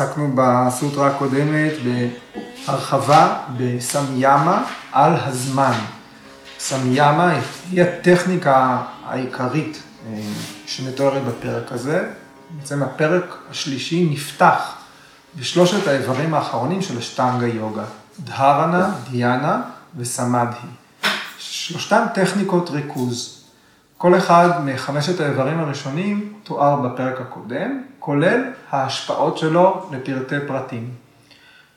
עסקנו בסוטרה הקודמת בהרחבה בסמיאמה על הזמן. סמיאמה היא הטכניקה העיקרית אה, שמתוארת בפרק הזה. בעצם הפרק השלישי נפתח בשלושת האיברים האחרונים של השטנגה יוגה, דהרנה, דיאנה וסמדהי. שלושתן טכניקות ריכוז. כל אחד מחמשת האיברים הראשונים תואר בפרק הקודם, כולל ההשפעות שלו לפרטי פרטים.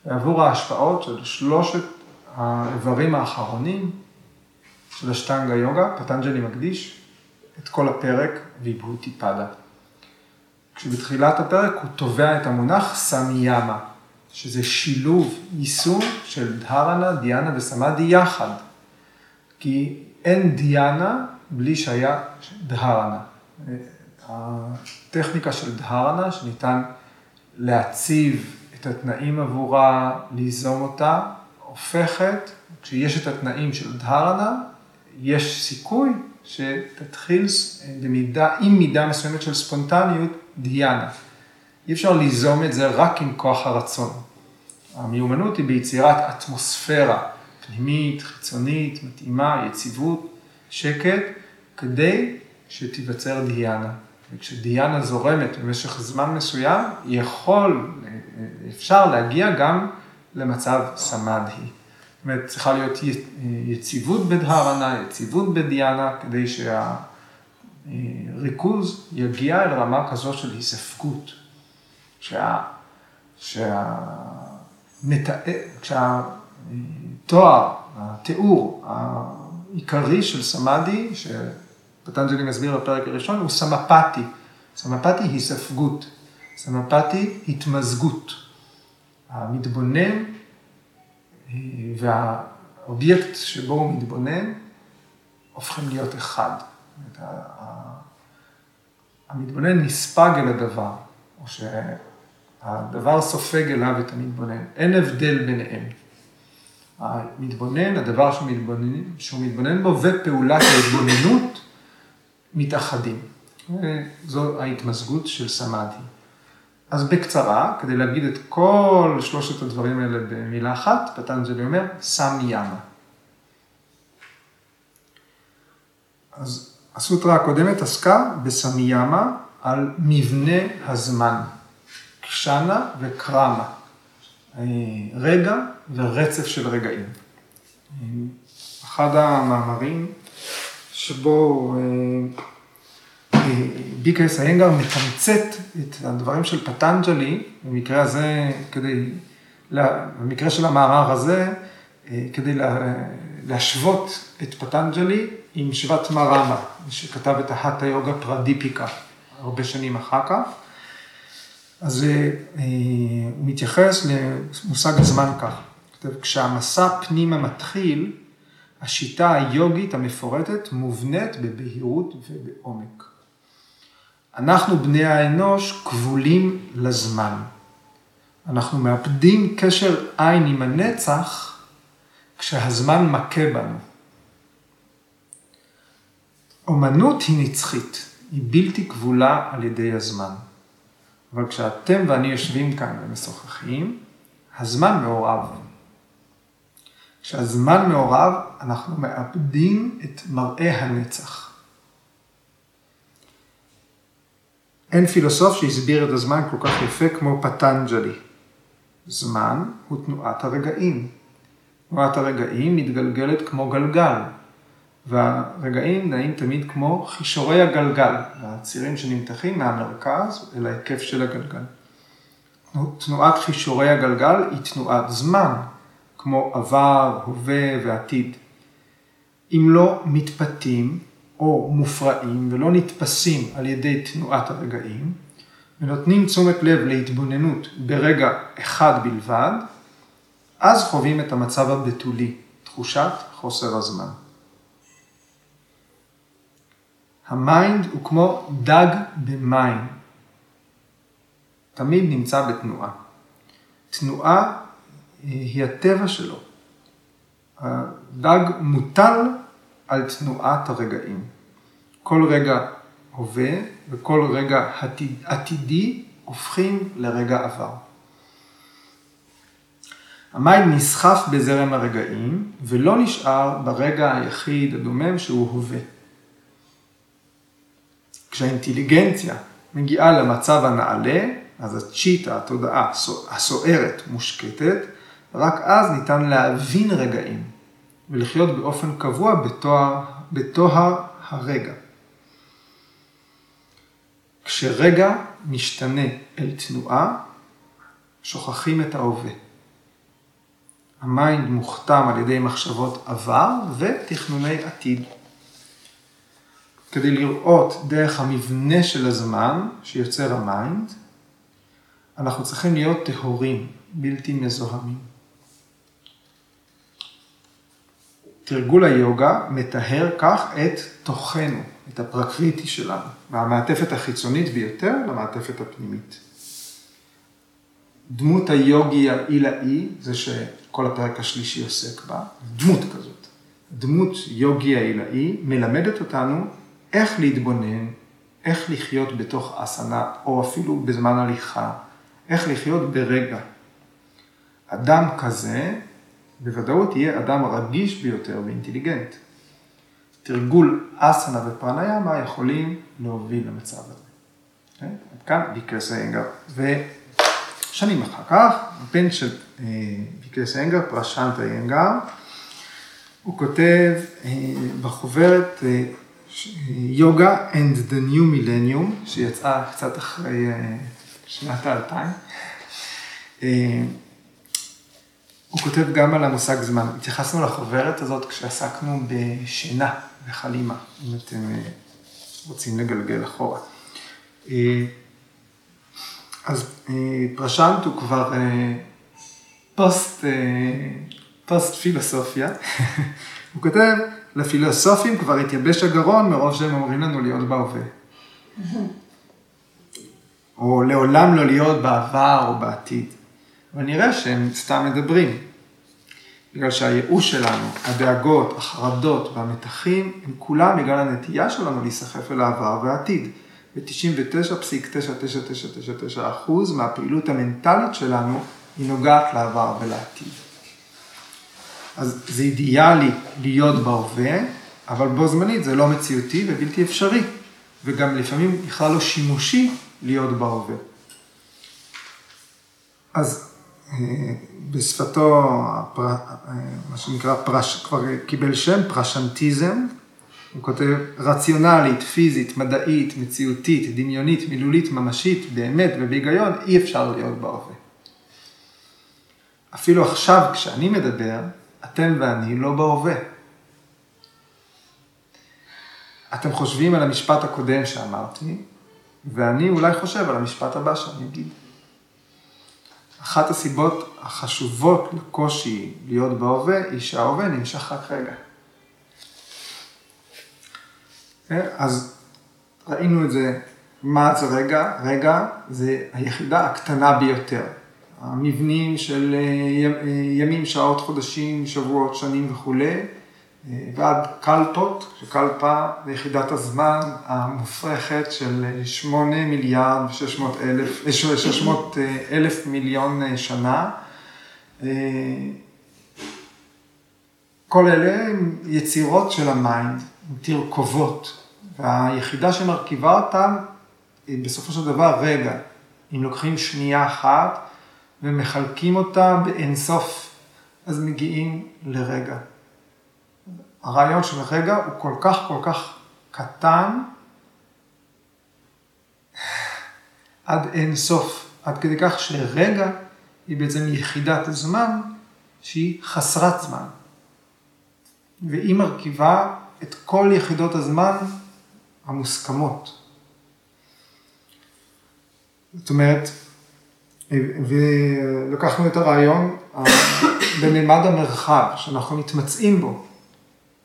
ועבור ההשפעות של שלושת האיברים האחרונים של השטנגה יוגה, פטנג'לי מקדיש את כל הפרק ויבהותי פדה. כשבתחילת הפרק הוא תובע את המונח סמיאמה, שזה שילוב, יישום של דהרנה, דיאנה וסמאדי יחד. כי אין דיאנה בלי שהיה דהרנה. הטכניקה של דהרנה, שניתן להציב את התנאים עבורה, ליזום אותה, הופכת, כשיש את התנאים של דהרנה, יש סיכוי שתתחיל במידה, עם מידה מסוימת של ספונטניות, דיאנה. אי אפשר ליזום את זה רק עם כוח הרצון. המיומנות היא ביצירת אטמוספירה פנימית, חיצונית, מתאימה, יציבות, שקט, כדי שתיווצר דיאנה. וכשדיאנה זורמת במשך זמן מסוים, יכול, אפשר להגיע גם למצב סמדהי. זאת אומרת, צריכה להיות יציבות בדהרנה, יציבות בדיאנה, כדי שהריכוז יגיע אל רמה כזו של היספקות. שה... שה... כשהתואר, התיאור העיקרי של סמאדי, שפטנג'לי מסביר בפרק הראשון, הוא סמפתי. סמפתי היא ספגות, סמפתי התמזגות. המתבונן והאובייקט שבו הוא מתבונן הופכים להיות אחד. המתבונן נספג אל הדבר, או שהדבר סופג אליו את המתבונן. אין הבדל ביניהם. המתבונן, הדבר שהוא מתבונן, שהוא מתבונן בו ופעולת ההתבוננות מתאחדים. זו ההתמזגות של סמאדי. אז בקצרה, כדי להגיד את כל שלושת הדברים האלה במילה אחת, פטנג'לי אומר, סמי ימה. אז הסוטרה הקודמת עסקה בסמי ימה על מבנה הזמן, קשנה וקרמה, רגע ורצף של רגעים. אחד המאמרים שבו ביקרס איינגר מתמצת את הדברים של פטנג'לי, במקרה הזה, כדי, במקרה של המאמר הזה, כדי להשוות את פטנג'לי עם שבט מרמה, שכתב את ההטה יוגה פרדיפיקה הרבה שנים אחר כך. אז הוא מתייחס למושג הזמן כך. כשהמסע פנימה מתחיל, השיטה היוגית המפורטת מובנית בבהירות ובעומק. אנחנו בני האנוש כבולים לזמן. אנחנו מאבדים קשר עין עם הנצח כשהזמן מכה בנו. אומנות היא נצחית, היא בלתי כבולה על ידי הזמן. אבל כשאתם ואני יושבים כאן ומשוחחים, הזמן מעורב. כשהזמן מעורב, אנחנו מאבדים את מראה הנצח. אין פילוסוף שהסביר את הזמן כל כך יפה כמו פטנג'לי. זמן הוא תנועת הרגעים. תנועת הרגעים מתגלגלת כמו גלגל, והרגעים נעים תמיד כמו חישורי הגלגל, הצירים שנמתחים מהמרכז אל ההיקף של הגלגל. תנועת חישורי הגלגל היא תנועת זמן, כמו עבר, הווה ועתיד. אם לא מתפתים או מופרעים ולא נתפסים על ידי תנועת הרגעים, ונותנים תשומת לב להתבוננות ברגע אחד בלבד, אז חווים את המצב הבתולי, תחושת חוסר הזמן. ה mind הוא כמו דג במים, תמיד נמצא בתנועה. תנועה היא הטבע שלו. הדג מוטל על תנועת הרגעים. כל רגע הווה וכל רגע עתיד, עתידי הופכים לרגע עבר. המים נסחף בזרם הרגעים, ולא נשאר ברגע היחיד הדומם שהוא הווה. כשהאינטליגנציה מגיעה למצב הנעלה, אז הצ'יטה, התודעה הסוערת, מושקטת, רק אז ניתן להבין רגעים ולחיות באופן קבוע בתוך הרגע. כשרגע משתנה אל תנועה, שוכחים את ההווה. ה mind מוכתם על ידי מחשבות עבר ותכנוני עתיד. כדי לראות דרך המבנה של הזמן שיוצר ה mind, אנחנו צריכים להיות טהורים, בלתי מזוהמים. תרגול היוגה מטהר כך את תוכנו, את הפרקריטי שלנו, מהמעטפת החיצונית ביותר למעטפת הפנימית. דמות היוגי העילאי, זה שכל הפרק השלישי עוסק בה, דמות כזאת. דמות יוגי העילאי מלמדת אותנו איך להתבונן, איך לחיות בתוך אסנה, או אפילו בזמן הליכה, איך לחיות ברגע. אדם כזה בוודאות יהיה אדם רגיש ביותר ואינטליגנט. תרגול אסנה ופרניאמה יכולים להוביל למצב הזה. אוקיי? כאן ביקרס האנגר. ושנים אחר כך, הבן של ביקרס אה, האנגר, פרשנטה האנגר, הוא כותב אה, בחוברת יוגה and the new millennium, שיצאה קצת אחרי אה, שנת האלפיים. הוא כותב גם על המושג זמן. התייחסנו לחוברת הזאת כשעסקנו בשינה וחלימה, אם אתם אה, רוצים לגלגל אחורה. אה, אז אה, פרשנט הוא כבר פוסט, פוסט פילוסופיה. הוא כותב, לפילוסופים כבר התייבש הגרון מרוב שהם אומרים לנו להיות בהווה. או לעולם לא להיות בעבר או בעתיד. אבל נראה שהם סתם מדברים. בגלל שהייאוש שלנו, הדאגות, החרדות והמתחים, הם כולם בגלל הנטייה שלנו להיסחף אל העבר והעתיד. ו-99.9999% מהפעילות המנטלית שלנו היא נוגעת לעבר ולעתיד. אז זה אידיאלי להיות בהווה, אבל בו זמנית זה לא מציאותי ובלתי אפשרי, וגם לפעמים בכלל לא שימושי להיות בהווה. אז בשפתו, מה שנקרא, פרש, כבר קיבל שם, פרשנטיזם. הוא כותב רציונלית, פיזית, מדעית, מציאותית, דמיונית, מילולית, ממשית, באמת ובהיגיון, אי אפשר להיות בהווה. אפילו עכשיו, כשאני מדבר, אתם ואני לא בהווה. אתם חושבים על המשפט הקודם שאמרתי, ואני אולי חושב על המשפט הבא שאני אגיד. אחת הסיבות החשובות לקושי להיות בהווה, היא שההווה נמשך רק רגע. כן? אז ראינו את זה, מה זה רגע? רגע זה היחידה הקטנה ביותר. המבנים של אה, אה, ימים, שעות, חודשים, שבועות, שנים וכולי, ועד קלפות, שקלפה זה יחידת הזמן המופרכת של 8 מיליארד ו-600 אלף, 600 אה, אלף מיליון אה, שנה. אה, כל אלה הם יצירות של ה mind, תרכובות, והיחידה שמרכיבה אותם היא בסופו של דבר רגע. אם לוקחים שנייה אחת ומחלקים אותה באינסוף, אז מגיעים לרגע. הרעיון של רגע הוא כל כך כל כך קטן עד אין סוף, עד כדי כך שרגע היא בעצם יחידת זמן שהיא חסרת זמן. והיא מרכיבה את כל יחידות הזמן המוסכמות. זאת אומרת, ולקחנו את הרעיון בממד המרחב שאנחנו מתמצאים בו.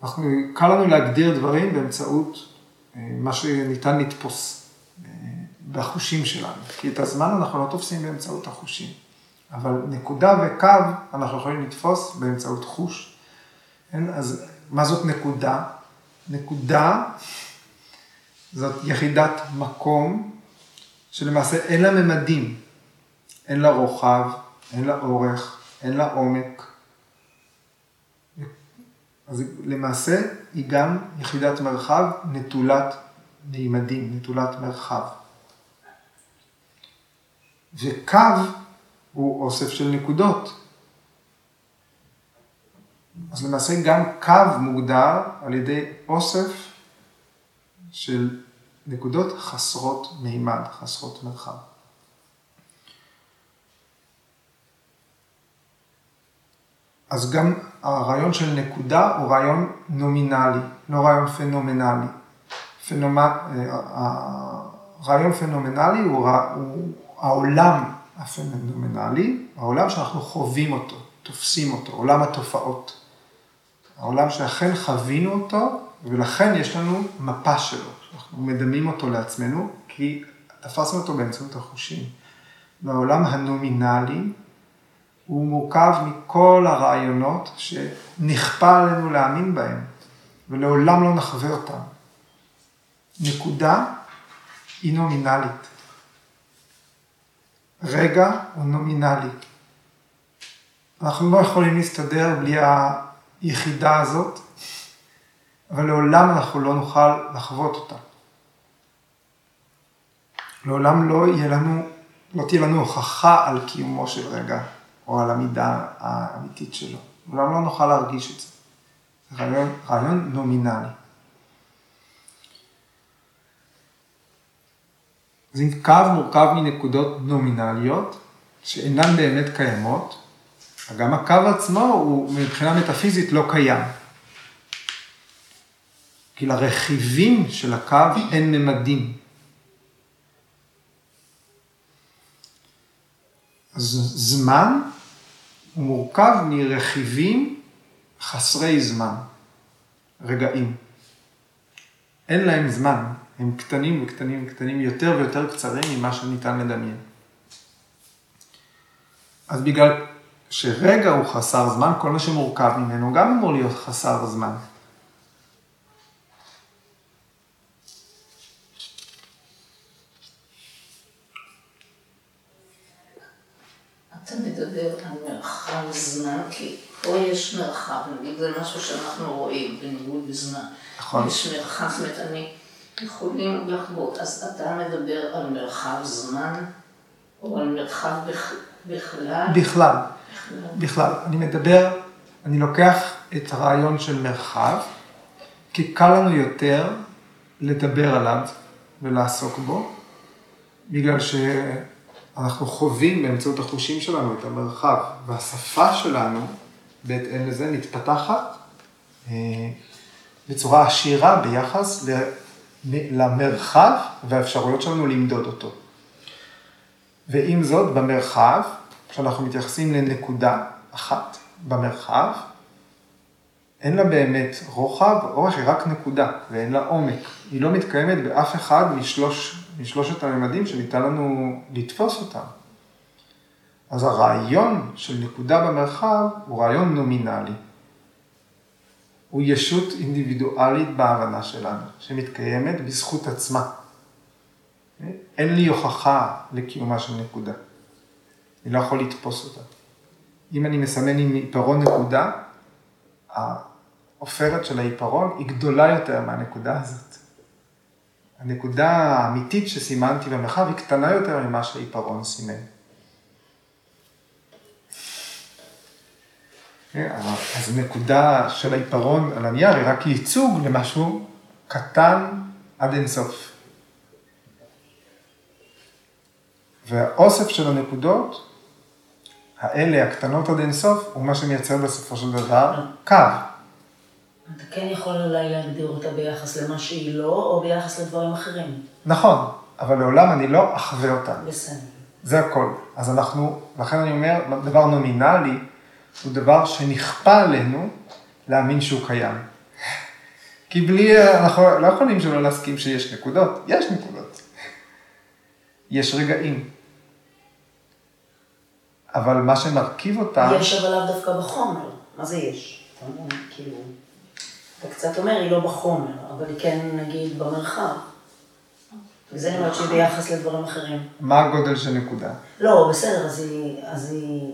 אנחנו, קל לנו להגדיר דברים באמצעות אה, מה שניתן לתפוס אה, בחושים שלנו. כי את הזמן אנחנו לא תופסים באמצעות החושים. אבל נקודה וקו אנחנו יכולים לתפוס באמצעות חוש. כן? אז מה זאת נקודה? נקודה זאת יחידת מקום שלמעשה אין לה ממדים, אין לה רוחב, אין לה אורך, אין לה עומק. אז למעשה היא גם יחידת מרחב נטולת מימדים, נטולת מרחב. וקו הוא אוסף של נקודות. אז למעשה גם קו מוגדר על ידי אוסף של נקודות חסרות מימד, חסרות מרחב. אז גם הרעיון של נקודה הוא רעיון נומינלי, לא רעיון פנומנלי. פנומ... הרעיון פנומנלי הוא, הוא העולם הפנומנלי, העולם שאנחנו חווים אותו, תופסים אותו, עולם התופעות. העולם שאכן חווינו אותו, ולכן יש לנו מפה שלו. אנחנו מדמים אותו לעצמנו, כי תפסנו אותו באמצעות החושים. והעולם הנומינלי הוא מורכב מכל הרעיונות שנכפה עלינו להאמין בהם, ולעולם לא נחווה אותם. נקודה היא נומינלית. רגע הוא נומינלי. אנחנו לא יכולים להסתדר בלי היחידה הזאת, אבל לעולם אנחנו לא נוכל לחוות אותה. לעולם לא יהיה לנו, לא תהיה לנו הוכחה על קיומו של רגע, או על המידה האמיתית שלו. לעולם לא נוכל להרגיש את זה. זה רעיון, רעיון נומינלי. אז אם קו מורכב מנקודות נומינליות, שאינן באמת קיימות, גם הקו עצמו הוא מבחינה מטאפיזית לא קיים. כי לרכיבים של הקו אין ממדים. אז זמן מורכב מרכיבים חסרי זמן, רגעים. אין להם זמן, הם קטנים וקטנים וקטנים יותר ויותר קצרים ממה שניתן לדמיין. אז בגלל שרגע הוא חסר זמן, כל מה שמורכב ממנו גם אמור להיות חסר זמן. אתה מדבר על מרחב זמן, כי פה יש מרחב, נגיד זה משהו שאנחנו רואים בניגוד בזמן. נכון. יש מרחב, זאת אומרת, אני יכולים לחוות, אז אתה מדבר על מרחב זמן, או על מרחב בכלל? בכלל. בכלל. אני מדבר, אני לוקח את הרעיון של מרחב, כי קל לנו יותר לדבר עליו ולעסוק בו, בגלל שאנחנו חווים באמצעות החושים שלנו את המרחב, והשפה שלנו בהתאם לזה מתפתחת בצורה עשירה ביחס למרחב והאפשרויות שלנו למדוד אותו. ועם זאת, במרחב, כשאנחנו מתייחסים לנקודה אחת במרחב, אין לה באמת רוחב, אורך היא רק נקודה, ואין לה עומק. היא לא מתקיימת באף אחד משלוש, משלושת הממדים שניתן לנו לתפוס אותם. אז הרעיון של נקודה במרחב הוא רעיון נומינלי. הוא ישות אינדיבידואלית בהבנה שלנו, שמתקיימת בזכות עצמה. אין לי הוכחה לקיומה של נקודה. אני לא יכול לתפוס אותה. אם אני מסמן עם עיפרון נקודה, העופרת של העיפרון היא גדולה יותר מהנקודה הזאת. הנקודה האמיתית שסימנתי במרחב היא קטנה יותר ממה שהעיפרון סימן. אז הנקודה של העיפרון על הנייר היא רק ייצוג למשהו קטן עד אינסוף. והאוסף של הנקודות האלה, הקטנות עד אינסוף, הוא מה שמייצר בסופו של דבר קו. אתה כן יכול אולי להגדיר אותה ביחס למה שהיא לא, או ביחס לדברים אחרים. נכון, אבל לעולם אני לא אחווה אותה. בסדר. זה הכל. אז אנחנו, לכן אני אומר, דבר נומינלי הוא דבר שנכפה עלינו להאמין שהוא קיים. כי בלי, אנחנו לא יכולים שלא להסכים שיש נקודות, יש נקודות. יש רגעים. אבל מה שמרכיב אותה... יש אבל לאו דווקא בחומר. מה זה יש? אתה אומר, כאילו... אתה קצת אומר, היא לא בחומר, אבל היא כן, נגיד, במרחב. וזה אני אומרת שהיא ביחס לדברים אחרים. מה הגודל של נקודה? לא, בסדר, אז היא... אז היא...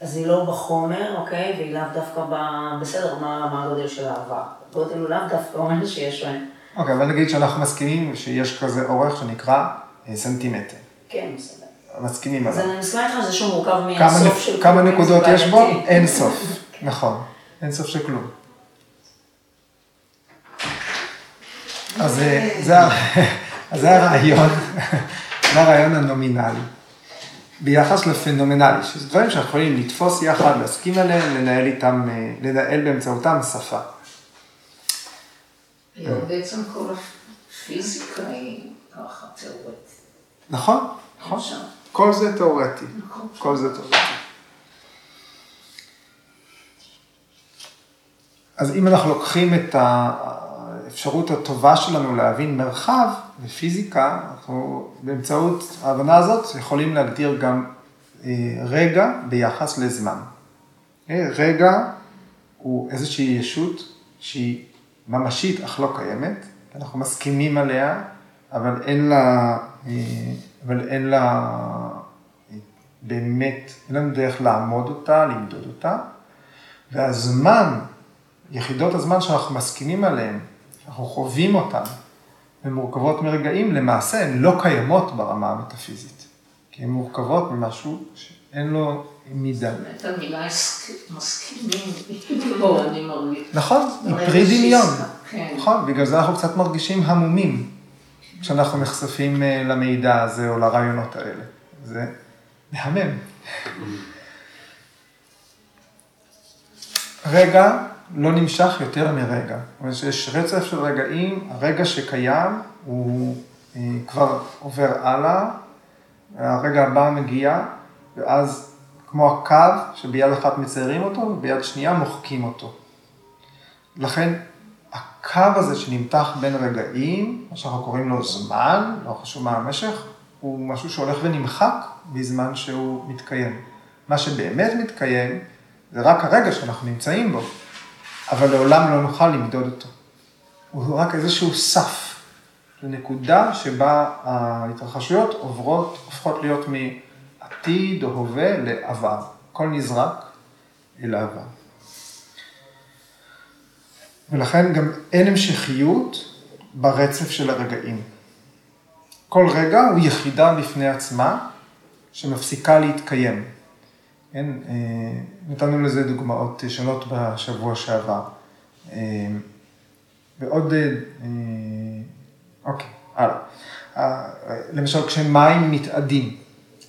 אז היא לא בחומר, אוקיי? והיא לאו דווקא ב... בסדר, מה, מה הגודל של העבר? הגודל הוא לאו דווקא אומר שיש להם. אוקיי, אבל נגיד שאנחנו מסכימים שיש כזה אורך שנקרא אה, סנטימטר. כן, בסדר. מסכימים אז עליו. אני מסכימה איתך, זה שהוא מורכב כמה נק- של... כמה כלום, נקודות זה יש בו? אין סוף. נכון, אין סוף של כלום. אז זה- זה ה- אז זה הרעיון, זה הרעיון הנומינלי. ביחס לפנומנלי, שזה דברים שאנחנו יכולים לתפוס יחד, להסכים עליהם, לנהל איתם, אה, לנהל באמצעותם שפה. היום בעצם כל הפיזיקה היא ככה תיאורטית. נכון? נכון. כל זה תיאורטי. נכון. כל זה תיאורטי. אז אם אנחנו לוקחים את האפשרות הטובה שלנו להבין מרחב ופיזיקה, אנחנו באמצעות ההבנה הזאת יכולים להגדיר גם אה, רגע ביחס לזמן. אה, רגע הוא איזושהי ישות שהיא ממשית אך לא קיימת, אנחנו מסכימים עליה, אבל אין לה, אה, אבל אין לה באמת, אין לנו דרך לעמוד אותה, למדוד אותה, והזמן, יחידות הזמן שאנחנו מסכימים עליהן, שאנחנו חווים אותן, הן מורכבות מרגעים, למעשה הן לא קיימות ברמה המטאפיזית, כי הן מורכבות ממשהו שאין לו מידה. באמת המילה הסכ- מסכימים, אני מרגיש. נכון, היא פרי דמיון. כן. נכון, בגלל זה אנחנו קצת מרגישים המומים כשאנחנו נחשפים אה, למידע הזה או לרעיונות האלה. זה מהמם. רגע לא נמשך יותר מרגע. זאת אומרת שיש רצף של רגעים, הרגע שקיים הוא אה, כבר עובר הלאה, הרגע הבא מגיע, ואז כמו הקו שביד אחת מציירים אותו וביד שנייה מוחקים אותו. לכן הקו הזה שנמתח בין רגעים, מה שאנחנו קוראים לו זמן, לא חשוב מה המשך, הוא משהו שהולך ונמחק בזמן שהוא מתקיים. מה שבאמת מתקיים זה רק הרגע שאנחנו נמצאים בו, אבל לעולם לא נוכל למדוד אותו. הוא רק איזשהו סף, זו נקודה שבה ההתרחשויות עוברות, הופכות להיות מעתיד או הווה לעבר. הכל נזרק אל העבר. ולכן גם אין המשכיות ברצף של הרגעים. כל רגע הוא יחידה בפני עצמה שמפסיקה להתקיים. כן? נתנו לזה דוגמאות שונות בשבוע שעבר. אה, ועוד, אה, אוקיי, הלאה. אה, למשל, כשמים מתאדים,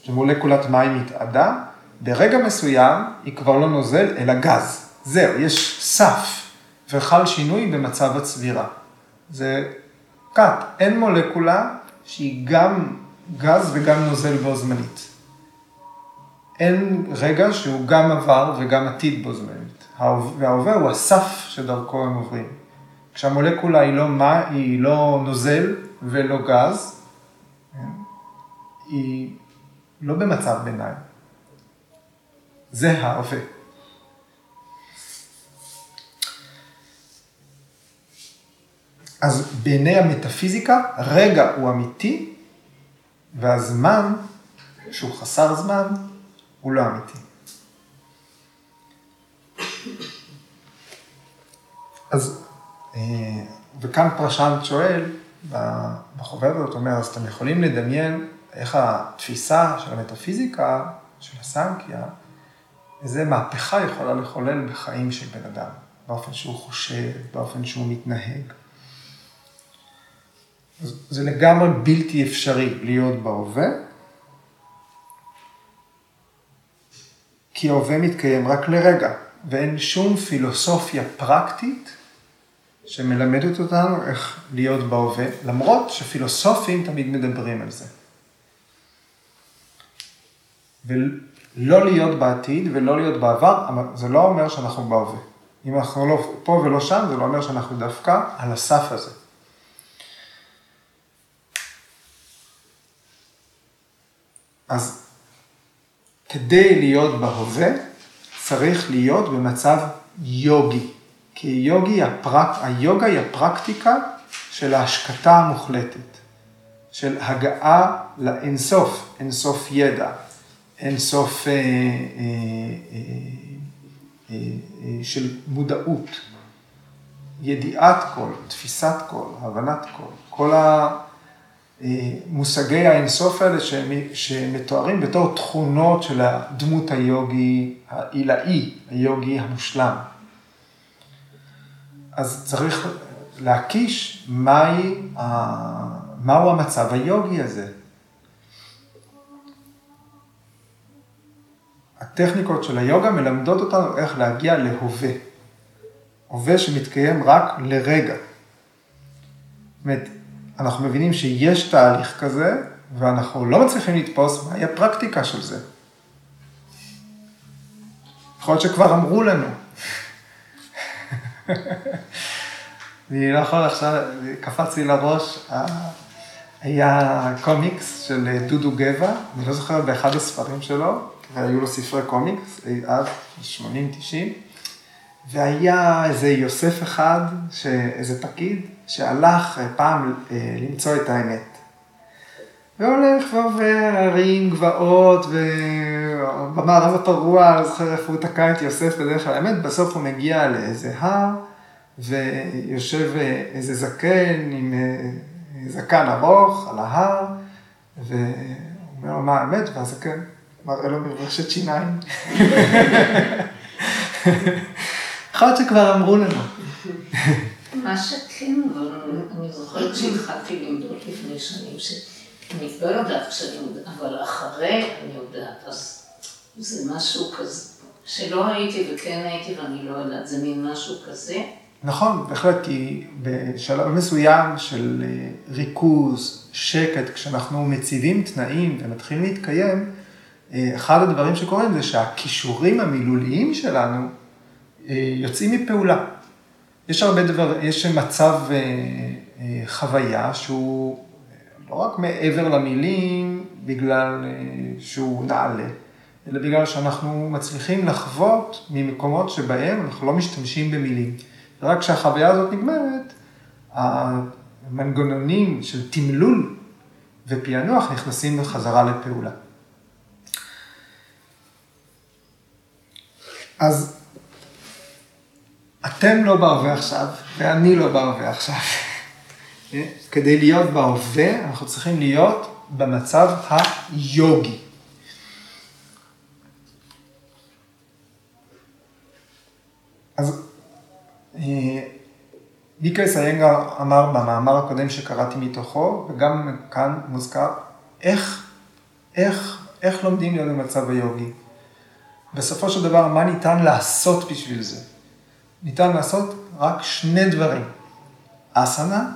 כשמולקולת מים מתאדה, ברגע מסוים היא כבר לא נוזל, אלא גז. זהו, יש סף, וחל שינוי במצב הצבירה. זה קאט, אין מולקולה שהיא גם גז וגם נוזל בו זמנית. אין רגע שהוא גם עבר וגם עתיד בו זמנית. וההווה הוא הסף שדרכו הם עוברים. כשהמולקולה היא לא, מה, היא לא נוזל ולא גז, כן? היא לא במצב ביניים. זה ההווה. אז בעיני המטאפיזיקה, רגע הוא אמיתי, והזמן, שהוא חסר זמן, הוא לא אמיתי. אז, וכאן פרשנט שואל, בחוברת הזאת אומר, אז אתם יכולים לדמיין איך התפיסה של המטאפיזיקה, של הסנקיה, איזה מהפכה יכולה לחולל בחיים של בן אדם, באופן שהוא חושב, באופן שהוא מתנהג. זה לגמרי בלתי אפשרי להיות בהווה, כי ההווה מתקיים רק לרגע, ואין שום פילוסופיה פרקטית שמלמדת אותנו איך להיות בהווה, למרות שפילוסופים תמיד מדברים על זה. ולא להיות בעתיד ולא להיות בעבר, זה לא אומר שאנחנו בהווה. אם אנחנו לא פה ולא שם, זה לא אומר שאנחנו דווקא על הסף הזה. אז כדי להיות בהווה, צריך להיות במצב יוגי. כי יוגי, הפרק, היוגה היא הפרקטיקה של ההשקטה המוחלטת, של הגעה לאינסוף, אינסוף ידע, אין סוף אה, אה, אה, של מודעות, ידיעת כל, תפיסת כל, הבנת כל, כל המושגי האינסוף האלה שמתוארים בתור תכונות של הדמות היוגי העילאי, היוגי המושלם. אז צריך להקיש מהי, מהו המצב היוגי הזה. הטכניקות של היוגה מלמדות אותנו איך להגיע להווה. הווה שמתקיים רק לרגע. זאת אומרת, אנחנו מבינים שיש תהליך כזה, ואנחנו לא מצליחים לתפוס מהי הפרקטיקה של זה. יכול להיות שכבר אמרו לנו. אני לא יכול עכשיו, קפץ לי לראש, היה קומיקס של דודו גבע, אני לא זוכר באחד הספרים שלו, והיו לו ספרי קומיקס, אז, 80-90, והיה איזה יוסף אחד, איזה פקיד, שהלך פעם אה, למצוא את האמת. והולך ועובר ערים, גבעות, ובמערב הפרוע, לא זוכר איפה הוא תקע את יוסף בדרך כלל האמת, בסוף הוא מגיע לאיזה הר, ויושב אה, איזה זקן עם אה, זקן ארוך על ההר, ואומר לו מה האמת, והזקן מראה לו מברשת שיניים. יכול להיות שכבר אמרו לנו. מה שכן, אני זוכרת שהתחלתי למדוד לפני שנים, שאני לא יודעת כשאני יודעת, אבל אחרי אני יודעת, אז זה משהו כזה, שלא הייתי וכן הייתי ואני לא יודעת, זה מין משהו כזה. נכון, בהחלט, כי בשלב מסוים של אה, ריכוז, שקט, כשאנחנו מציבים תנאים ומתחילים להתקיים, אה, אחד הדברים שקורים זה שהכישורים המילוליים שלנו אה, יוצאים מפעולה. יש הרבה דבר, יש מצב חוויה שהוא לא רק מעבר למילים בגלל שהוא נעלה, אלא בגלל שאנחנו מצליחים לחוות ממקומות שבהם אנחנו לא משתמשים במילים. רק כשהחוויה הזאת נגמרת, המנגנונים של תמלול ופענוח נכנסים בחזרה לפעולה. אז אתם לא בהווה עכשיו, ואני לא בהווה עכשיו. כדי להיות בהווה, אנחנו צריכים להיות במצב היוגי. אז מיקלס איינגר אמר במאמר הקודם שקראתי מתוכו, וגם כאן מוזכר, איך, איך, איך לומדים להיות במצב היוגי. בסופו של דבר, מה ניתן לעשות בשביל זה? ניתן לעשות רק שני דברים, אסנה,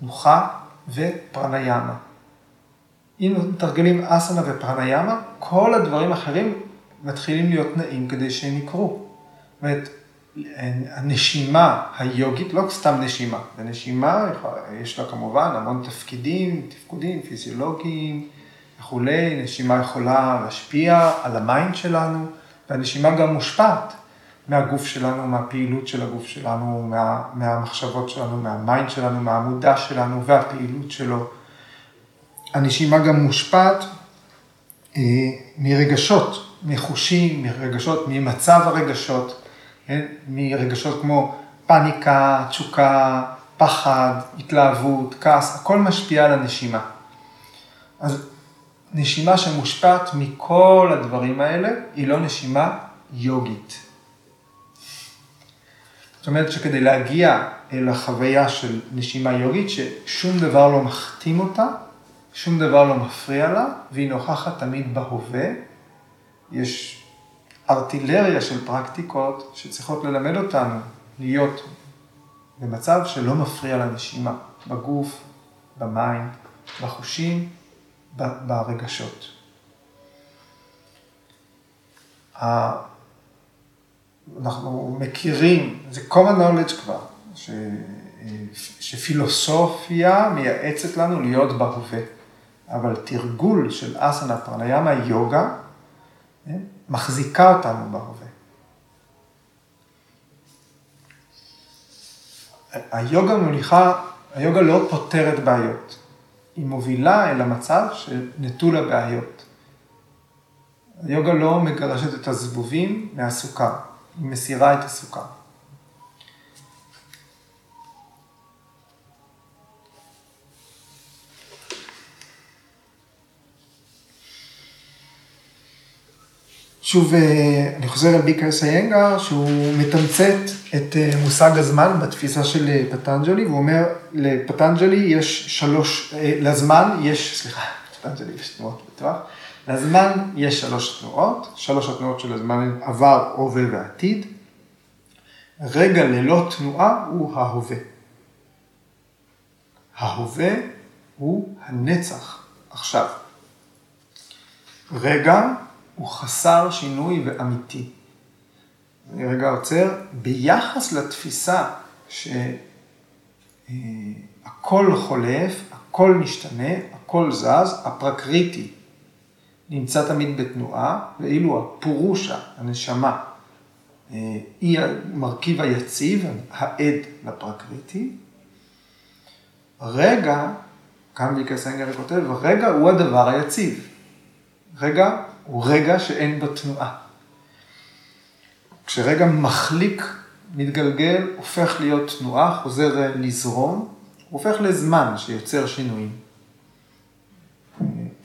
תנוחה ופרניאמה. אם מתרגלים אסנה ופרניאמה, כל הדברים האחרים מתחילים להיות נעים כדי שהם יקרו. זאת אומרת, הנשימה היוגית, לא סתם נשימה, ונשימה יש לה כמובן המון תפקידים, תפקודים פיזיולוגיים וכולי, נשימה יכולה להשפיע על ה mind שלנו, והנשימה גם מושפעת מהגוף שלנו, מהפעילות של הגוף שלנו, מה, מהמחשבות שלנו, מה mind שלנו, מהעמודה שלנו והפעילות שלו. הנשימה גם מושפעת אה, מרגשות, מחושים, מרגשות, ממצב הרגשות. כן? מרגשות כמו פאניקה, תשוקה, פחד, התלהבות, כעס, הכל משפיע על הנשימה. אז נשימה שמושפעת מכל הדברים האלה, היא לא נשימה יוגית. אומרת שכדי להגיע אל החוויה של נשימה יוגית, ששום דבר לא מחתים אותה, שום דבר לא מפריע לה, והיא נוכחת תמיד בהווה, יש ארטילריה של פרקטיקות שצריכות ללמד אותנו להיות במצב שלא מפריע לנשימה, בגוף, במים, בחושים, ברגשות. אנחנו מכירים, זה common knowledge כבר, ש, שפילוסופיה מייעצת לנו להיות בהווה, אבל תרגול של אסנה פרניאמה יוגה, כן? מחזיקה אותנו בהווה. היוגה מוליכה, היוגה לא פותרת בעיות, היא מובילה אל המצב שנטול הבעיות. היוגה לא מגרשת את הזבובים מהסוכר, היא מסירה את הסוכר. שוב, אה, אני חוזר על ביקר סיינגר, שהוא מתמצת את אה, מושג הזמן בתפיסה של אה, פטנג'לי, והוא אומר, לפטנג'לי יש שלוש, לזמן יש, סליחה, פטנג'לי יש תנועות בטווח, לזמן יש שלוש תנועות, שלוש התנועות של הזמן הן עבר, הווה ועתיד. רגע ללא תנועה הוא ההווה. ההווה הוא הנצח עכשיו. רגע הוא חסר שינוי ואמיתי. אני רגע עוצר, ביחס לתפיסה שהכל חולף, הכל משתנה, הכל זז, הפרקריטי נמצא תמיד בתנועה, ואילו הפורושה, הנשמה, היא המרכיב היציב, העד לפרקריטי. רגע, כאן ויקה סנגר כותב, רגע הוא הדבר היציב. רגע הוא רגע שאין בו תנועה. כשרגע מחליק, מתגלגל, הופך להיות תנועה, חוזר לזרום, הופך לזמן שיוצר שינויים.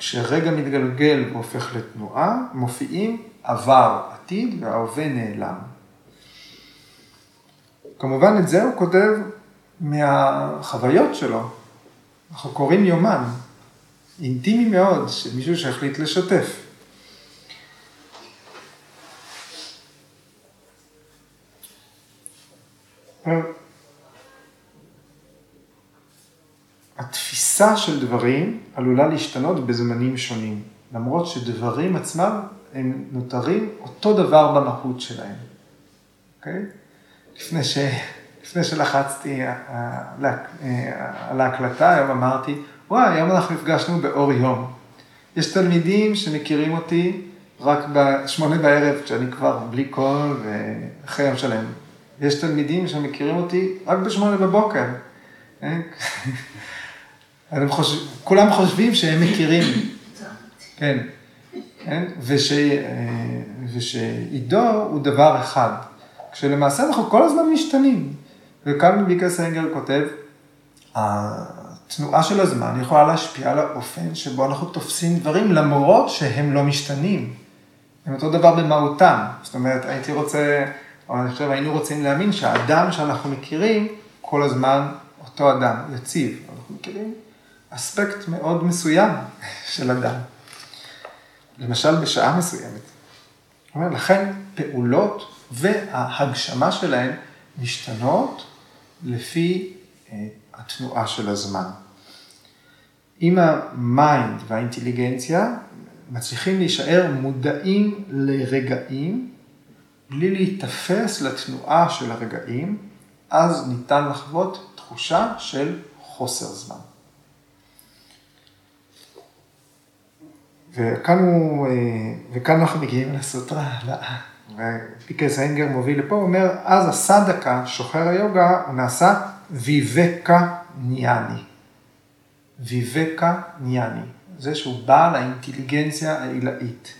כשרגע מתגלגל והופך לתנועה, מופיעים עבר, עתיד, וההווה נעלם. כמובן את זה הוא כותב מהחוויות שלו. אנחנו קוראים יומן, אינטימי מאוד, של מישהו שהחליט לשתף. התפיסה של דברים עלולה להשתנות בזמנים שונים, למרות שדברים עצמם הם נותרים אותו דבר במהות שלהם. אוקיי? לפני, ש... לפני שלחצתי אה, אה, על ההקלטה, היום אמרתי, וואי, היום אנחנו נפגשנו באור יום. יש תלמידים שמכירים אותי רק בשמונה בערב, כשאני כבר בלי קול ואחרי יום שלם. יש תלמידים שמכירים אותי רק בשמונה בבוקר. כן? חושב, כולם חושבים שהם מכירים. כן. כן? וש, ושעידו הוא דבר אחד. כשלמעשה אנחנו כל הזמן משתנים. וכאן ביקר סנגר כותב, התנועה של הזמן יכולה להשפיע על האופן שבו אנחנו תופסים דברים למרות שהם לא משתנים. הם אותו דבר במהותם. זאת אומרת, הייתי רוצה אבל אני חושב, היינו רוצים להאמין שהאדם שאנחנו מכירים, כל הזמן אותו אדם, יציב. אנחנו מכירים אספקט מאוד מסוים של אדם. למשל, בשעה מסוימת. אומר, לכן פעולות וההגשמה שלהן משתנות לפי אה, התנועה של הזמן. אם ה mind והאינטליגנציה מצליחים להישאר מודעים לרגעים בלי להיתפס לתנועה של הרגעים, אז ניתן לחוות תחושה של חוסר זמן. וכאן, הוא, אה, וכאן אנחנו מגיעים לסוטרה הבאה. ופיקס האנגר מוביל לפה, הוא אומר, אז הסדקה, שוחר היוגה, הוא נעשה ויבקה ניאני. ויבקה ניאני. זה שהוא בעל האינטליגנציה העילאית.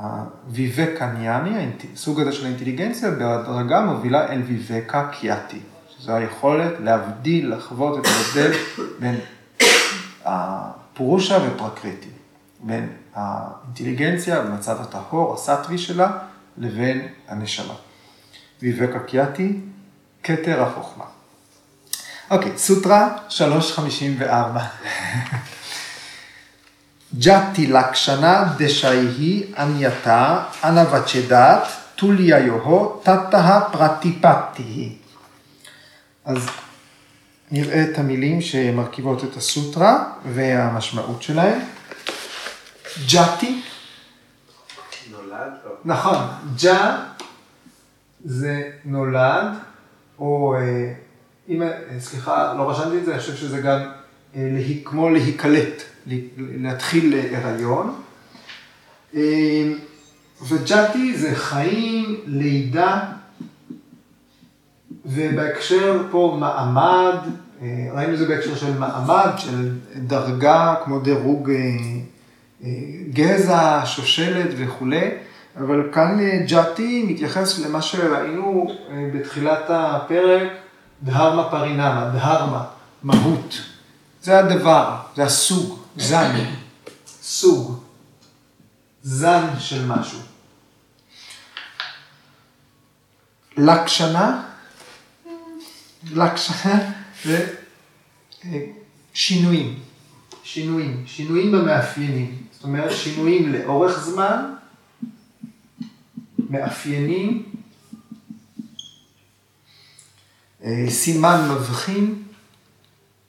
הוויבקה ניאני, סוג הזה של האינטליגנציה, בהדרגה מובילה אל ויבקה קיאטי, שזו היכולת להבדיל, לחוות את ההבדל בין הפורושה ופרקריטי, בין האינטליגנציה במצב הטהור, הסטווי שלה, לבין הנשמה. ויבקה קיאטי, כתר החוכמה. אוקיי, סוטרה 354. Jati lakshana deshaihi anyata anavachedat tuliyayoho tataha pratipatihi. אז נראה את המילים שמרכיבות את הסוטרה והמשמעות שלהם. ג'אטי. נולד? נכון, ג'ה זה נולד, או אם, סליחה, לא רשמתי את זה, אני חושב שזה גם כמו להיקלט. להתחיל להיריון. אה, וג'אטי זה חיים, לידה, ובהקשר פה מעמד, אה, ראינו את זה בהקשר של מעמד, של דרגה, כמו דירוג גזע, שושלת וכולי, אבל כאן ג'אטי מתייחס למה שראינו בתחילת הפרק, דהרמה פרינמה, דהרמה, מהות. זה הדבר, זה הסוג, זן, סוג, זן של משהו. לקשנה, לקשנה זה שינויים, שינויים, שינויים במאפיינים, זאת אומרת שינויים לאורך זמן, מאפיינים, סימן מבחין,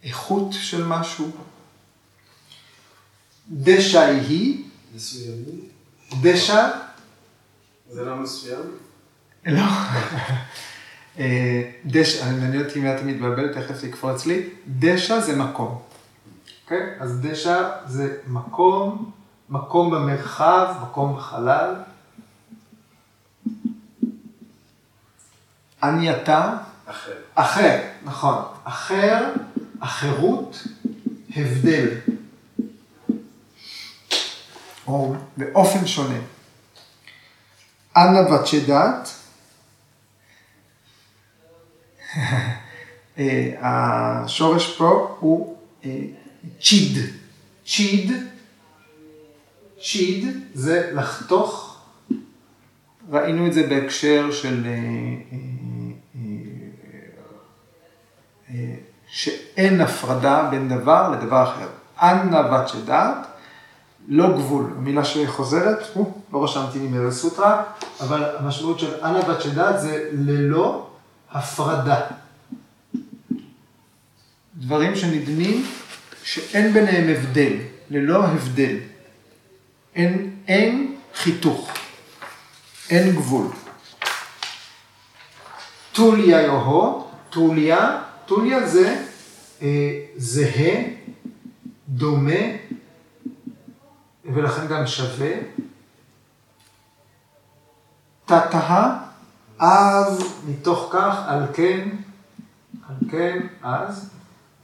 איכות של משהו. דשא היא. מסוימים? דשא. זה לא מסוים? לא. אה, דשא, אני מעניין אותי אם את מתבלבלת, תכף יקפוץ לי. דשא זה מקום. אוקיי? אז דשא זה מקום, מקום במרחב, מקום בחלל. ענייתה. אחר. אחר, נכון. אחר, אחרות, הבדל. או באופן שונה. אנא וצ'דת, אה, השורש פה הוא אה, צ'יד. צ'יד, צ'יד זה לחתוך, ראינו את זה בהקשר של אה, שאין הפרדה בין דבר לדבר אחר. אנא וצ'דת, לא גבול, המילה שחוזרת, לא רשמתי לי מאיזה סוטרה, אבל המשמעות של אנא וצ'דת זה ללא הפרדה. דברים שנדמים שאין ביניהם הבדל, ללא הבדל. אין, אין חיתוך, אין גבול. טוליה יוהו, טוליה, טוליה זה אה, זהה, דומה, ולכן גם שווה. תתאה, אז מתוך כך, על כן, על כן, אז,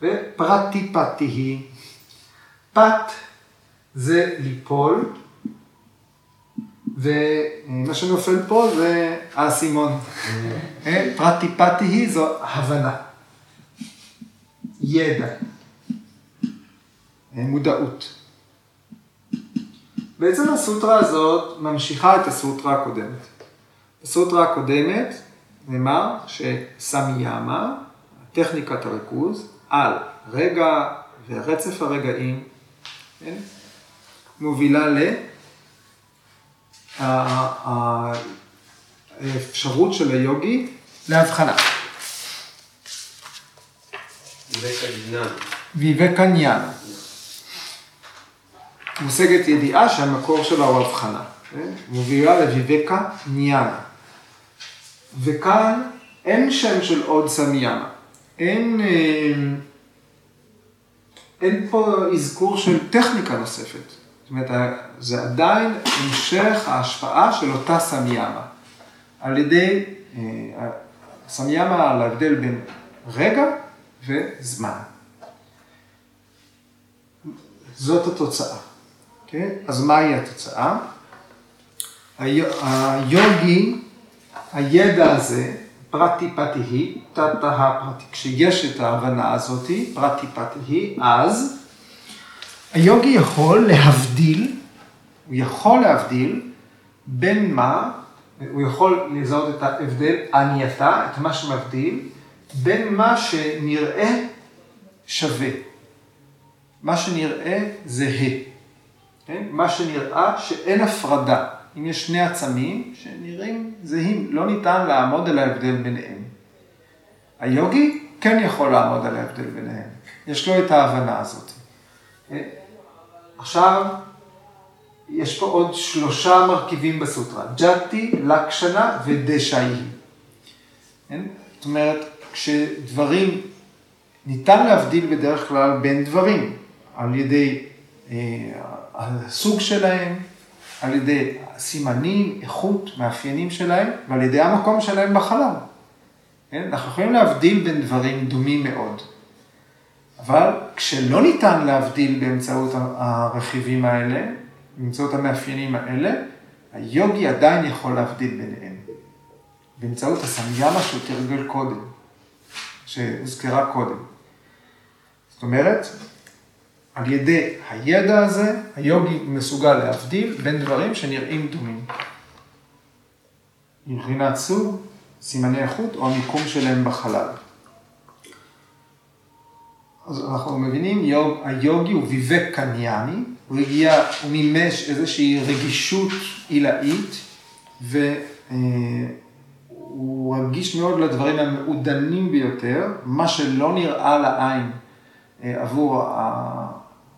ופרטי פתי היא. פת זה ליפול, ומה שנופל פה זה האסימון. אה, פרטי פתי היא זו הבנה. ידע. אה, מודעות. בעצם הסוטרה הזאת ממשיכה את הסוטרה הקודמת. בסוטרה הקודמת נאמר שסמיאמה, טכניקת הריכוז, על רגע ורצף הרגעים, כן, מובילה ל... האפשרות של היוגי להבחנה. ויבקניאנה. מושגת ידיעה שהמקור שלה הוא הבחנה. כן? מובילה לויבקה ניאנה. וכאן אין שם של עוד סמיאמה. אין, אה, אין פה אזכור של טכניקה נוספת. זאת אומרת, זה עדיין המשך ההשפעה של אותה סמיאמה. על ידי, אה, סמיאמה על ההבדל בין רגע וזמן. זאת התוצאה. Okay? אוקיי? אז מהי התוצאה? היוגי, הידע הזה, פרטי פתי היא, תתא פרטי, כשיש את ההבנה הזאתי, פרטי פתי היא, אז היוגי יכול להבדיל, הוא יכול להבדיל בין מה, הוא יכול לזהות את ההבדל, ענייתה, את מה שמבדיל, בין מה שנראה שווה, מה שנראה זהה, כן? מה שנראה שאין הפרדה. אם יש שני עצמים שנראים זהים, לא ניתן לעמוד על ההבדל ביניהם. היוגי כן יכול לעמוד על ההבדל ביניהם, יש לו את ההבנה הזאת. עכשיו, יש פה עוד שלושה מרכיבים בסוטרה, ג'אטי, לקשנה ודשאי. כן? זאת אומרת, כשדברים, ניתן להבדיל בדרך כלל בין דברים, על ידי אה, הסוג שלהם, על ידי סימנים, איכות, מאפיינים שלהם, ועל ידי המקום שלהם בחלל. כן? אנחנו יכולים להבדיל בין דברים דומים מאוד. אבל כשלא ניתן להבדיל באמצעות הרכיבים האלה, באמצעות המאפיינים האלה, היוגי עדיין יכול להבדיל ביניהם. באמצעות הסמיאמה שהוא תרגל קודם, שהוזכרה קודם. זאת אומרת, על ידי הידע הזה, היוגי מסוגל להבדיל בין דברים שנראים דומים. מבחינת סוג, סימני איכות או המיקום שלהם בחלל. אז אנחנו מבינים, יוג, היוגי הוא ויבק קניאני, הוא הגיע, הוא מימש איזושהי רגישות עילאית, והוא רגיש מאוד לדברים המעודנים ביותר, מה שלא נראה לעין אה, עבור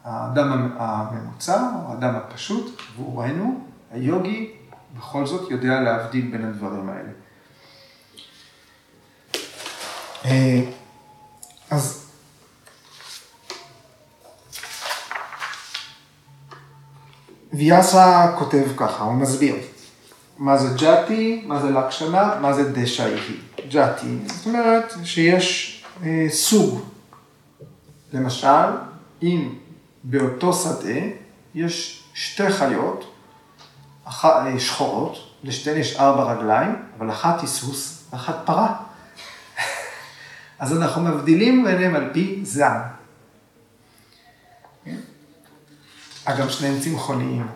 האדם הממוצע, או האדם הפשוט, עבורנו, היוגי בכל זאת יודע להבדיל בין הדברים האלה. אה, אז ויאסה כותב ככה, הוא מסביר. מה זה ג'אטי, מה זה לקשנה, מה זה דשאי. ג'אטי, זאת אומרת שיש אה, סוג. למשל, אם באותו שדה יש שתי חיות אחת, אה, שחורות, לשתיהן יש ארבע רגליים, אבל אחת היא סוס ואחת פרה. אז אנחנו מבדילים ביניהם על פי זן. אגב, שניהם צמחוניים.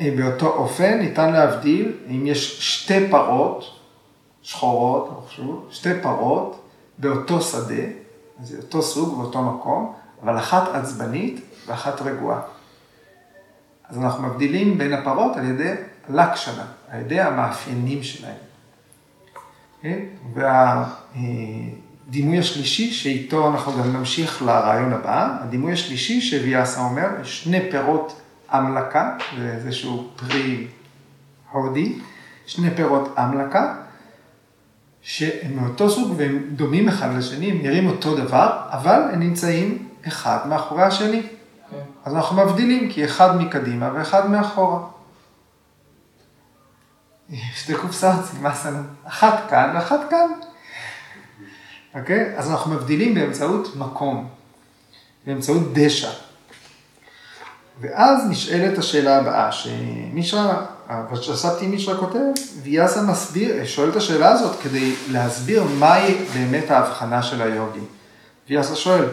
אה, באותו אופן ניתן להבדיל אם יש שתי פרות שחורות, שתי פרות באותו שדה, זה אותו סוג באותו מקום, אבל אחת עצבנית ואחת רגועה. אז אנחנו מבדילים בין הפרות על ידי לקשנה, על ידי המאפיינים שלהם. כן? והדימוי השלישי, שאיתו אנחנו גם נמשיך לרעיון הבא, הדימוי השלישי שוויאסה אומר, שני פירות אמלקה, זה איזשהו פרי הודי, שני פירות אמלקה, שהם מאותו סוג והם דומים אחד לשני, הם נראים אותו דבר, אבל הם נמצאים אחד מאחורי השני. Okay. כן. אז אנחנו מבדילים, כי אחד מקדימה ואחד מאחורה. שתי קופסאות, סימסנו, אחת כאן ואחת כאן. אוקיי? אז אנחנו מבדילים באמצעות מקום, באמצעות דשא. ואז נשאלת השאלה הבאה, שמישרא, ושסבתי מישרא כותב, ויאסה מסביר, שואל את השאלה הזאת כדי להסביר מהי באמת ההבחנה של היוגי. ויאסה שואל,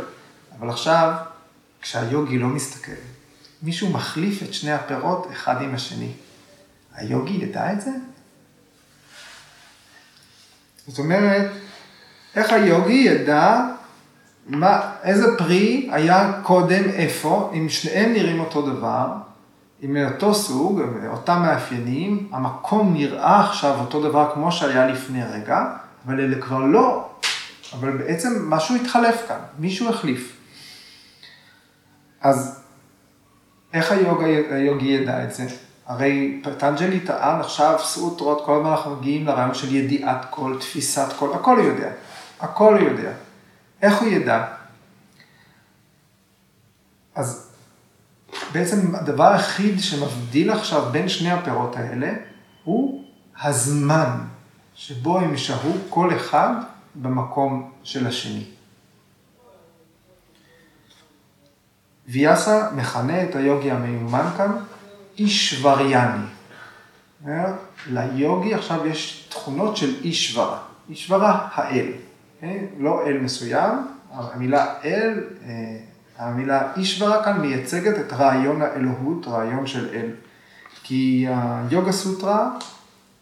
אבל עכשיו, כשהיוגי לא מסתכל, מישהו מחליף את שני הפירות אחד עם השני. היוגי ידע את זה? זאת אומרת, איך היוגי ידע מה, איזה פרי היה קודם איפה, אם שניהם נראים אותו דבר, עם אותו סוג, אותם מאפיינים, המקום נראה עכשיו אותו דבר כמו שהיה לפני רגע, אבל אלה כבר לא, אבל בעצם משהו התחלף כאן, מישהו החליף. אז איך היוגה, היוגי ידע את זה? הרי פטנג'לי טען עכשיו סוטרות, כל הזמן אנחנו מגיעים לרעיון של ידיעת כל, תפיסת כל, הכל הוא יודע, הכל הוא יודע. איך הוא ידע? אז בעצם הדבר היחיד שמבדיל עכשיו בין שני הפירות האלה, הוא הזמן שבו הם שהו כל אחד במקום של השני. ויאסה מכנה את היוגי המיומן כאן אישווריאני. ליוגי עכשיו יש תכונות של אישוורה. אישוורה האל. כן? לא אל מסוים, המילה אל, אה, המילה אישברה כאן מייצגת את רעיון האלוהות, רעיון של אל. כי היוגה סוטרה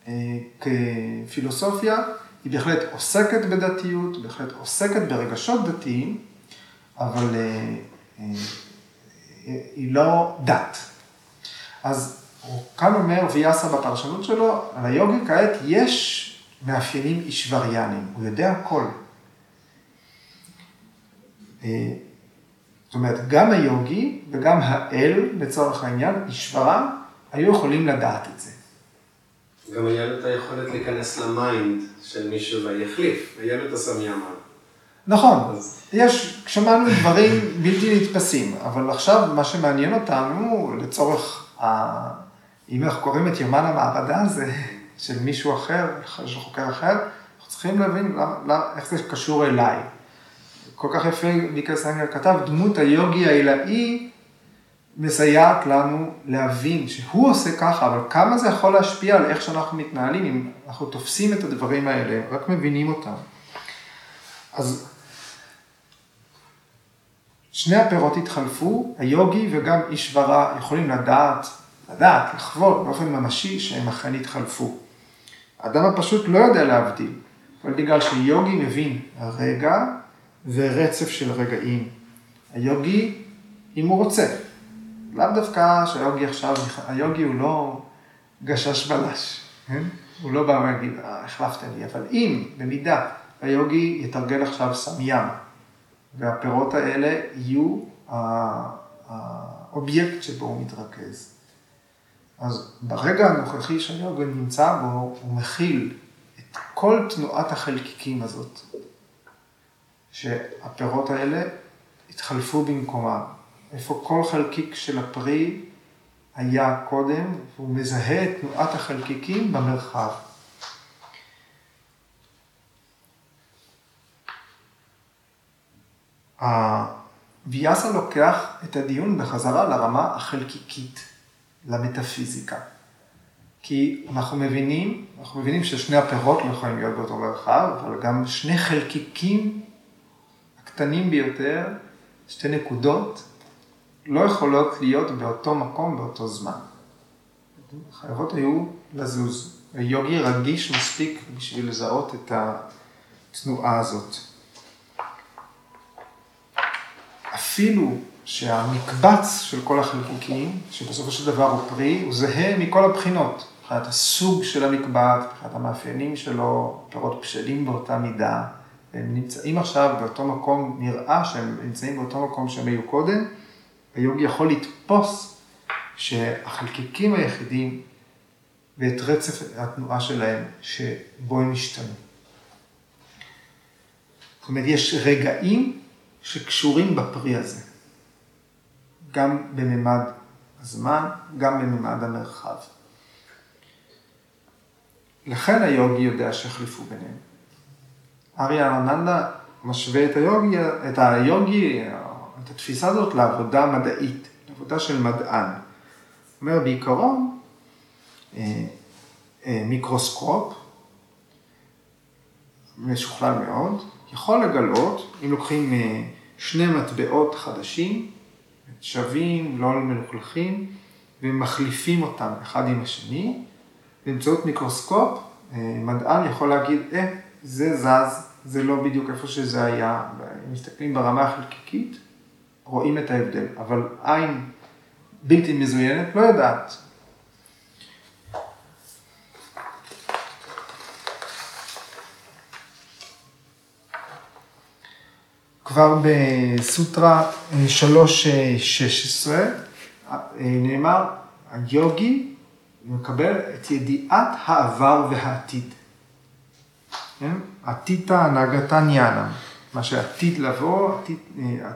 אה, כפילוסופיה היא בהחלט עוסקת בדתיות, בהחלט עוסקת ברגשות דתיים, אבל אה, היא לא דת. אז הוא כאן אומר ויאסה בפרשנות שלו, על היוגי כעת יש מאפיינים אישווריאנים, הוא יודע הכל. אה, זאת אומרת, גם היוגי וגם האל, לצורך העניין, אישברה, היו יכולים לדעת את זה. גם היה לו את היכולת להיכנס ל mind של מישהו ויחליף, היה לו את הסמיאמה. נכון, אז... יש, שמענו דברים בלתי נתפסים, אבל עכשיו מה שמעניין אותנו, לצורך, ה... אם אנחנו קוראים את יומן המעבדה הזה, של מישהו אחר, של חוקר אחר, אנחנו צריכים להבין למה, למה, איך זה קשור אליי. כל כך יפה מיקל סנגר כתב, דמות היוגי העילאי מסייעת לנו להבין שהוא עושה ככה, אבל כמה זה יכול להשפיע על איך שאנחנו מתנהלים, אם אנחנו תופסים את הדברים האלה, רק מבינים אותם. אז שני הפירות התחלפו, היוגי וגם אישברה יכולים לדעת, לדעת, לחוות באופן ממשי שהם אכן התחלפו. האדם הפשוט לא יודע להבדיל, אבל בגלל שיוגי מבין רגע ורצף של רגעים. היוגי, אם הוא רוצה, לאו דווקא שהיוגי עכשיו, היוגי הוא לא גשש בלש, כן? הוא לא בא להגיד, אה, החלפתם לי, אבל אם, במידה, היוגי יתרגל עכשיו סמיים, והפירות האלה יהיו האובייקט שבו הוא מתרכז. אז ברגע הנוכחי שהיוגה נמצא בו, הוא מכיל את כל תנועת החלקיקים הזאת, שהפירות האלה התחלפו במקומם. איפה כל חלקיק של הפרי היה קודם, והוא מזהה את תנועת החלקיקים במרחב. ויאסה לוקח את הדיון בחזרה לרמה החלקיקית, למטאפיזיקה. כי אנחנו מבינים, אנחנו מבינים ששני הפירות לא יכולים להיות באותו מרחב, אבל גם שני חלקיקים הקטנים ביותר, שתי נקודות, לא יכולות להיות באותו מקום באותו זמן. חייבות היו לזוז. היוגי רגיש מספיק בשביל לזהות את התנועה הזאת. אפילו שהמקבץ של כל החלקיקים, שבסופו של דבר הוא פרי, הוא זהה מכל הבחינות. מבחינת הסוג של המקבץ, מבחינת המאפיינים שלו, פירות בשלים באותה מידה. הם נמצאים עכשיו באותו מקום, נראה שהם נמצאים באותו מקום שהם היו קודם, היוגי יכול לתפוס שהחלקיקים היחידים ואת רצף התנועה שלהם שבו הם השתנו. זאת אומרת, יש רגעים שקשורים בפרי הזה, גם בממד הזמן, גם בממד המרחב. לכן היוגי יודע שהחליפו ביניהם. אריה ארננדה משווה את היוגי, את היוגי, את התפיסה הזאת לעבודה מדעית, לעבודה של מדען. אומר, בעיקרון, אה, אה, מיקרוסקופ, משוכלל מאוד, יכול לגלות, אם לוקחים אה, שני מטבעות חדשים, שווים, לא מלוכלכים, ומחליפים אותם אחד עם השני, באמצעות מיקרוסקופ, מדען יכול להגיד, אה, זה זז, זה לא בדיוק איפה שזה היה, אם מסתכלים ברמה החלקיקית, רואים את ההבדל, אבל עין בלתי מזוינת לא יודעת. כבר בסוטרה 3.16 נאמר, היוגי מקבל את ידיעת העבר והעתיד. כן? עתיתא נגתא ניאנם. מה שעתיד לבוא, עתיד, אה, אה,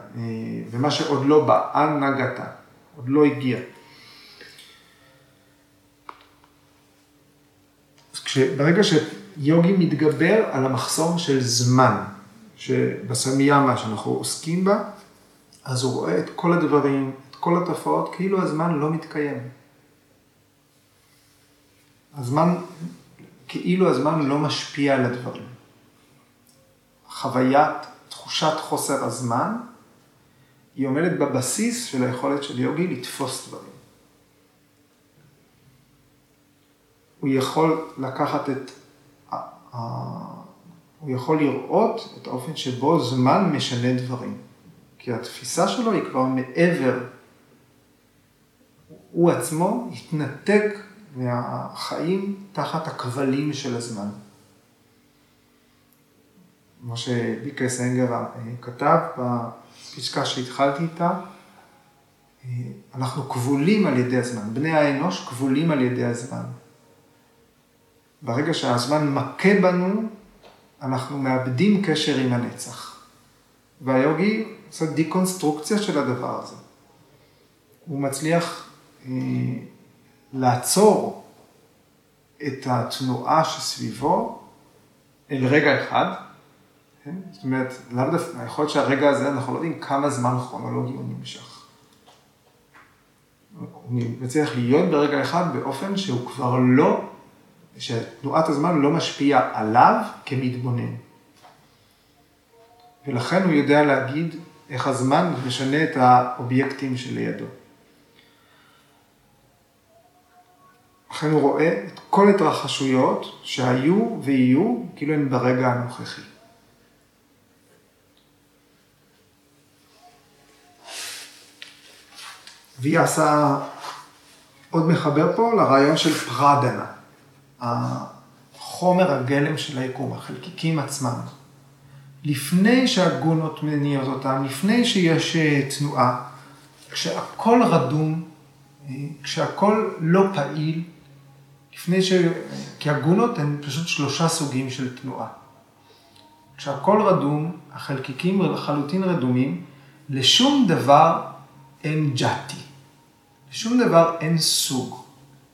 ומה שעוד לא בא, נגעת, עוד לא הגיע. ברגע שיוגי מתגבר על המחסום של זמן, שבסמיאמה שאנחנו עוסקים בה, אז הוא רואה את כל הדברים, את כל התופעות, כאילו הזמן לא מתקיים. הזמן, כאילו הזמן לא משפיע על הדברים. חוויית תחושת חוסר הזמן, היא עומדת בבסיס של היכולת של יוגי לתפוס דברים. הוא יכול לקחת את, הוא יכול לראות את האופן שבו זמן משנה דברים. כי התפיסה שלו היא כבר מעבר, הוא עצמו התנתק מהחיים תחת הכבלים של הזמן. כמו שביקר סנגר אה, כתב בפסקה שהתחלתי איתה, אה, אנחנו כבולים על ידי הזמן, בני האנוש כבולים על ידי הזמן. ברגע שהזמן מכה בנו, אנחנו מאבדים קשר עם הנצח. והיוגי עושה דיקונסטרוקציה של הדבר הזה. הוא מצליח אה, לעצור את התנועה שסביבו אל רגע אחד, כן? זאת אומרת, לאו דווקא, יכול להיות שהרגע הזה, אנחנו לא יודעים כמה זמן כרונולוגי הוא נמשך. הוא מצליח להיות ברגע אחד באופן שהוא כבר לא, שתנועת הזמן לא משפיע עליו כמתבונן. ולכן הוא יודע להגיד איך הזמן משנה את האובייקטים שלידו. לכן הוא רואה את כל התרחשויות שהיו ויהיו, כאילו הן ברגע הנוכחי. והיא עשה עוד מחבר פה לרעיון של פרדנה, החומר הגלם של היקום, החלקיקים עצמם. לפני שהגונות מניעות אותם, לפני שיש אה, תנועה, כשהכול רדום, אה, כשהכול לא פעיל, לפני ש... כי הגונות הן פשוט שלושה סוגים של תנועה. כשהכול רדום, החלקיקים לחלוטין רדומים, לשום דבר אין ג'אטי. לשום דבר אין סוג.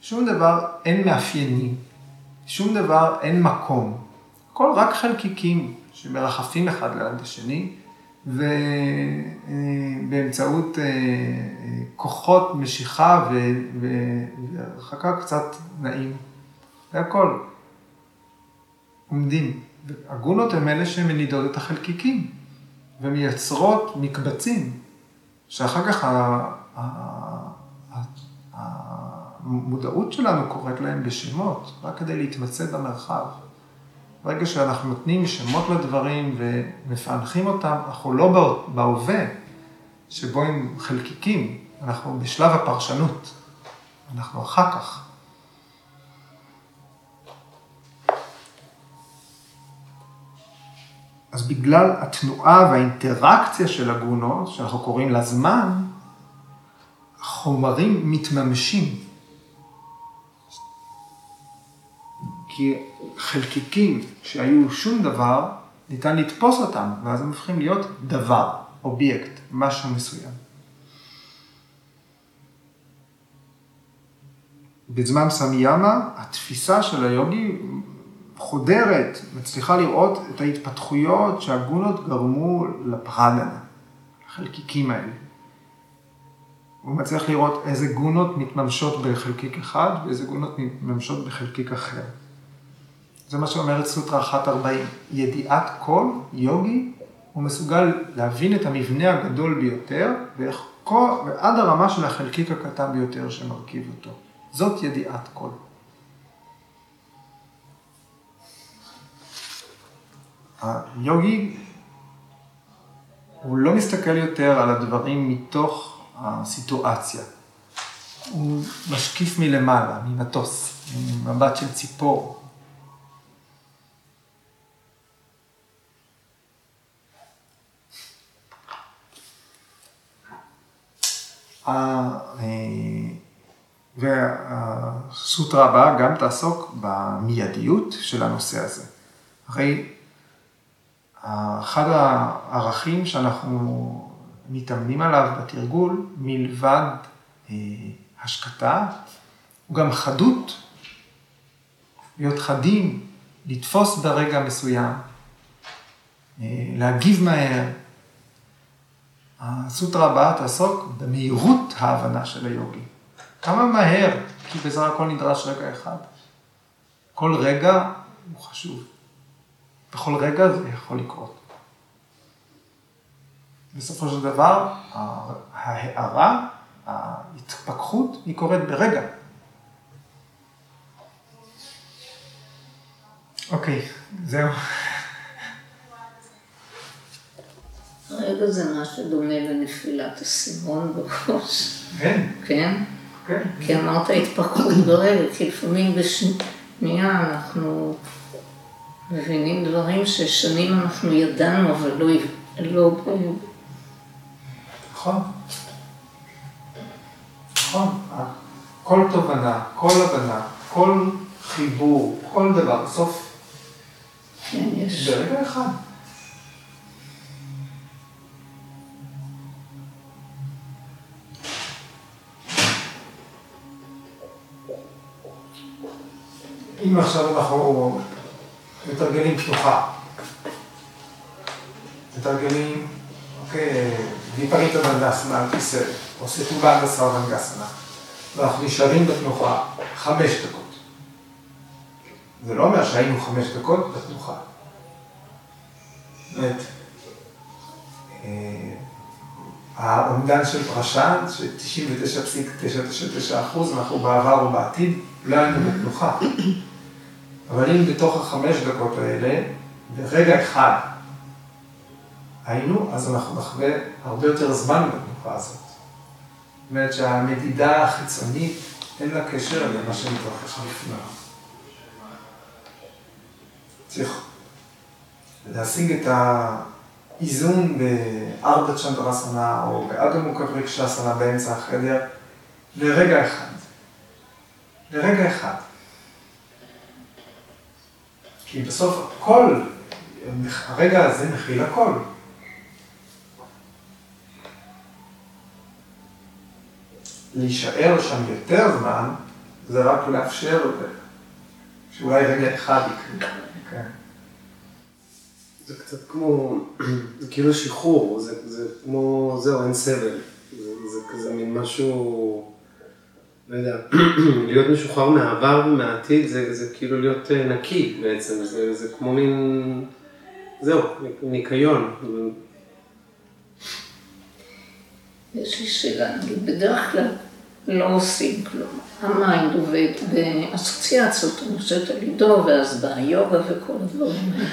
לשום דבר אין מאפיינים. לשום דבר אין מקום. הכל רק חלקיקים שמרחפים אחד ליד השני, ובאמצעות אה, כוחות משיכה והרחקה קצת נעים. זה הכל. עומדים. הגונות הן אלה שמנידות את החלקיקים ומייצרות מקבצים, שאחר כך המודעות שלנו קוראת להם בשמות, רק כדי להתמצא במרחב. ברגע שאנחנו נותנים שמות לדברים ומפענחים אותם, אנחנו לא בהווה, שבו הם חלקיקים, אנחנו בשלב הפרשנות, אנחנו אחר כך. אז בגלל התנועה והאינטראקציה של הגונות, שאנחנו קוראים לה זמן, החומרים מתממשים. כי חלקיקים שהיו שום דבר, ניתן לתפוס אותם, ואז הם הופכים להיות דבר, אובייקט, משהו מסוים. בזמן סמיאמה, התפיסה של היוגי חודרת, מצליחה לראות את ההתפתחויות שהגונות גרמו לפרדנה, החלקיקים האלה. הוא מצליח לראות איזה גונות מתממשות בחלקיק אחד ואיזה גונות מתממשות בחלקיק אחר. זה מה שאומרת סוטרה 140. ידיעת כל יוגי, הוא מסוגל להבין את המבנה הגדול ביותר, ועד הרמה של החלקיק הקטן ביותר שמרכיב אותו. זאת ידיעת כל. היוגי, הוא לא מסתכל יותר על הדברים מתוך הסיטואציה. הוא משקיף מלמעלה, ממטוס, ממבט של ציפור. והסוטרה הבאה גם תעסוק במיידיות של הנושא הזה. הרי אחד הערכים שאנחנו מתאמנים עליו בתרגול, מלבד אה, השקטה, הוא גם חדות, להיות חדים, לתפוס ברגע מסוים, אה, להגיב מהר, הסוטרה הבאה תעסוק במהירות ההבנה של היוגי. כמה מהר, כי בסך הכל נדרש רגע אחד. כל רגע הוא חשוב. בכל רגע זה יכול לקרות. בסופו של דבר, ההערה, ההתפכחות, היא קורית ברגע. אוקיי, זהו. רגע זה מה שדומה לנפילת הסימון בראש. כן. כן? כן. כי אמרת התפרקות ברגע, כי לפעמים בשנייה אנחנו מבינים דברים ששנים אנחנו ידענו, אבל לא... לא... נכון. נכון. כל תובנה, כל הבנה, כל חיבור, כל דבר, בסוף... כן, יש. ברגע אחד. אם עכשיו אנחנו מתרגלים פתוחה, מתרגלים, אוקיי, ויפריטה בנדסנה על כיסא, עושה טובה הנדסה ובנגסנה, ואנחנו נשארים בתנוחה חמש דקות. זה לא אומר שהיינו חמש דקות בתנוחה. אומרת, אה, האומדן של פרשן, ש-99.999 אחוז, אנחנו בעבר או בעתיד, לא היינו בתנוחה. אבל אם בתוך החמש דקות האלה, ברגע אחד היינו, אז אנחנו נחווה הרבה יותר זמן בתנוחה הזאת. זאת אומרת שהמדידה החיצונית, אין לה קשר למה שמתרחש לפני. צריך להשיג את האיזון בארבע צ'נדרסנה או באגה מוקבריקשסנה באמצע החדר לרגע אחד. לרגע אחד. כי בסוף הכל, הרגע הזה מכיל הכל. להישאר שם יותר זמן, זה רק לאפשר שאולי רגע אחד יקרה. כן. זה קצת כמו, זה כאילו שחרור, זה, כמו, זהו, אין סבל. זה כזה מין משהו, לא יודע, להיות משוחרר מהעבר ומהעתיד זה, זה כאילו להיות אה, נקי בעצם, זה, זה כמו מין, זהו, ניקיון. יש לי שאלה, בדרך כלל לא עושים כלום. ה mind עובד באסוציאציות, אני חושבת על עידו, ואז באה יוגה וכל הדברים האלה.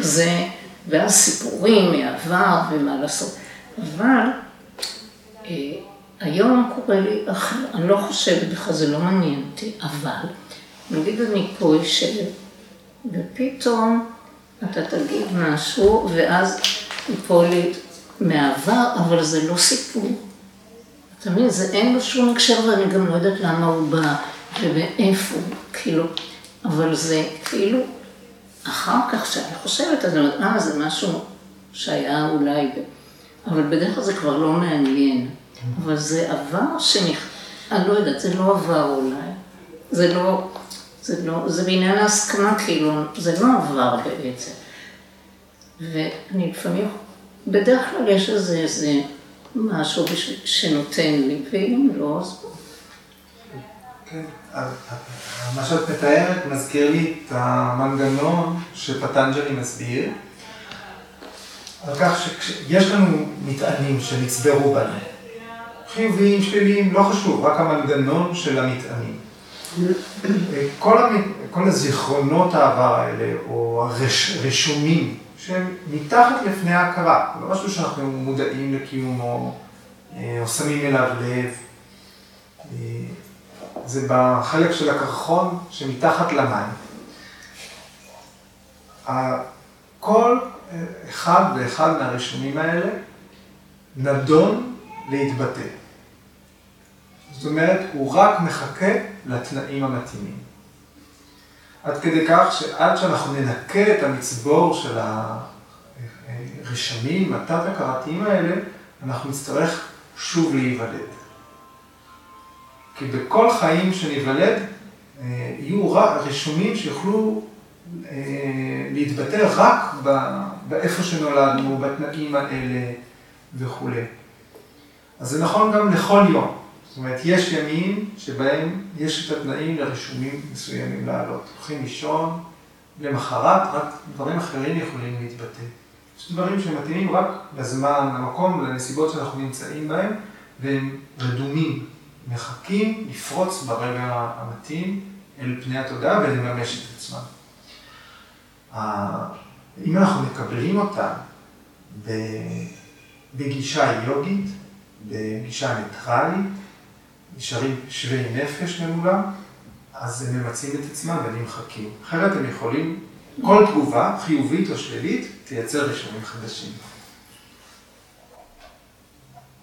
זה, ואז סיפורים מהעבר ומה לעשות. אבל אה, היום קורה לי אני לא חושבת בכלל, זה לא מעניין אותי, אבל נגיד אני פה יושבת, ופתאום אתה תגיד משהו, ואז ייפול לי מהעבר, אבל זה לא סיפור. אתה מבין, זה אין לו שום הקשר ואני גם לא יודעת למה הוא בא ומאיפה, כאילו, אבל זה כאילו, אחר כך שאני חושבת, אז אני אומרת, אה, זה משהו שהיה אולי, אבל בדרך כלל זה כבר לא מעניין, אבל זה עבר שנכ... אני לא יודעת, זה לא עבר אולי, זה לא, זה לא, זה בעניין ההסכמה, כאילו, זה לא עבר בעצם. ואני לפעמים, בדרך כלל יש איזה, איזה משהו שנותן לי, ואם לא, אז... כן, מה שאת מתארת מזכיר לי את המנגנון שפטנג'לי מסביר, על כך שיש לנו מטענים שנצברו בנו, חיוביים, שליליים, לא חשוב, רק המנגנון של המטענים. כל, המ... כל הזיכרונות העבר האלה, או הרשומים שהם מתחת לפני ההכרה, לא משהו שאנחנו מודעים לקיומו אה, או שמים אליו לב. אה, זה בחלק של הקרחון שמתחת למים. כל אחד ואחד מהרשומים האלה נדון להתבטא. זאת אומרת, הוא רק מחכה לתנאים המתאימים. עד כדי כך שעד שאנחנו ננקה את המצבור של הרשמים, התת-הכרתיים האלה, אנחנו נצטרך שוב להיוולד. כי בכל חיים שניוולד, אה, יהיו רשומים שיוכלו אה, להתבטא רק באיפה שנולדנו, בתנאים האלה וכולי. אז זה נכון גם לכל יום. זאת אומרת, יש ימים שבהם יש את התנאים לרישומים מסוימים לעלות. הולכים לישון, למחרת רק דברים אחרים יכולים להתבטא. יש דברים שמתאימים רק לזמן, למקום, לנסיבות שאנחנו נמצאים בהם, והם רדומים, מחכים לפרוץ ברגע המתאים אל פני התודעה ולממש את עצמם. אם אנחנו מקבלים אותם בגישה יוגית, בגישה ניטרלית, נשארים שווי נפש ממולם, אז הם ממצים את עצמם ונמחקים. אחרת הם יכולים, כל תגובה, חיובית או שלילית, תייצר רישומים חדשים.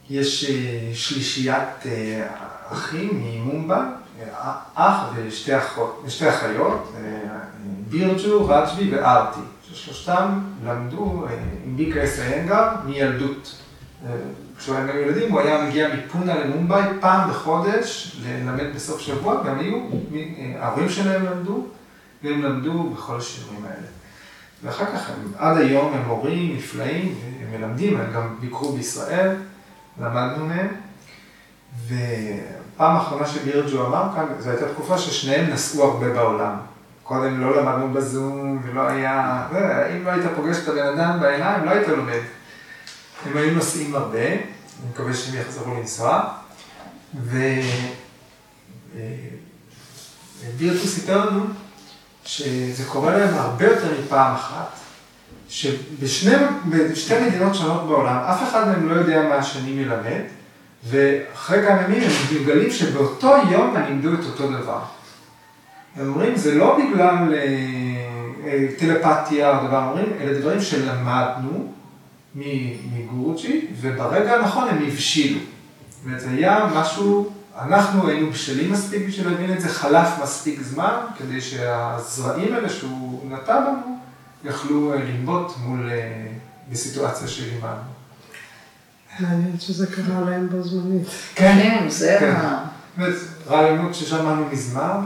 יש אה, שלישיית אה, אחים ממומבה, אח ושתי, אחיות, אה, בירג'ו, רג'בי וארטי, ששלושתם למדו עם ביקה אסאנגר מילדות. כשהוא היה ילדים, הוא היה מגיע מפונה למומבאי פעם בחודש ללמד בסוף שבוע, והם היו, ההורים שלהם למדו, והם למדו בכל השיעורים האלה. ואחר כך הם, עד היום הם מורים נפלאים, הם מלמדים, הם גם ביקרו בישראל, למדנו מהם. ופעם אחרונה שבירג'ו אמר כאן, זו הייתה תקופה ששניהם נסעו הרבה בעולם. קודם לא למדנו בזום, ולא היה, אם לא היית פוגש את הבן אדם בעיניים, לא היית לומד. הם היו נוסעים הרבה, אני מקווה שהם יחזרו לנסוע. ובירטו סיפר לנו שזה קורה להם הרבה יותר מפעם אחת, שבשתי מדינות שונות בעולם, אף אחד מהם לא יודע מה השני מלמד, ואחרי כמה ימים הם מגלים שבאותו יום הם לימדו את אותו דבר. הם אומרים, זה לא בגלל אה, אה, טלפתיה או דבר, אומרים, אלה דברים שלמדנו מגורג'י, וברגע הנכון הם הבשילו. זאת אומרת, היה משהו, אנחנו היינו בשלים מספיק בשביל להבין את זה, חלף מספיק זמן, כדי שהזרעים האלה שהוא נתן לנו, יכלו אה, לנבוט מול, בסיטואציה שלימדנו. מעניין שזה קרה להם בו זמנית. כן, זה כן. ה... רעיונות ששמענו מזמן,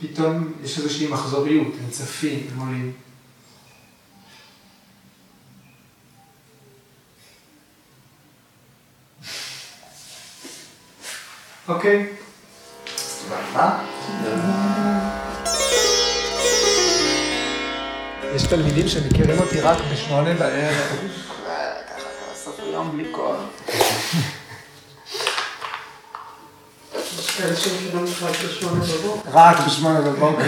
פתאום יש איזושהי מחזוריות, הם צפים, הם עולים. אוקיי. תודה רבה. יש תלמידים שמכירים אותי רק בשמונה בערב. ככה, סוף היום בלי קול. רק בשמונה בבוקר.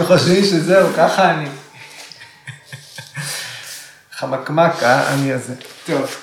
וחושבים שזהו, ככה אני. חמקמק, אה? אני הזה. טוב.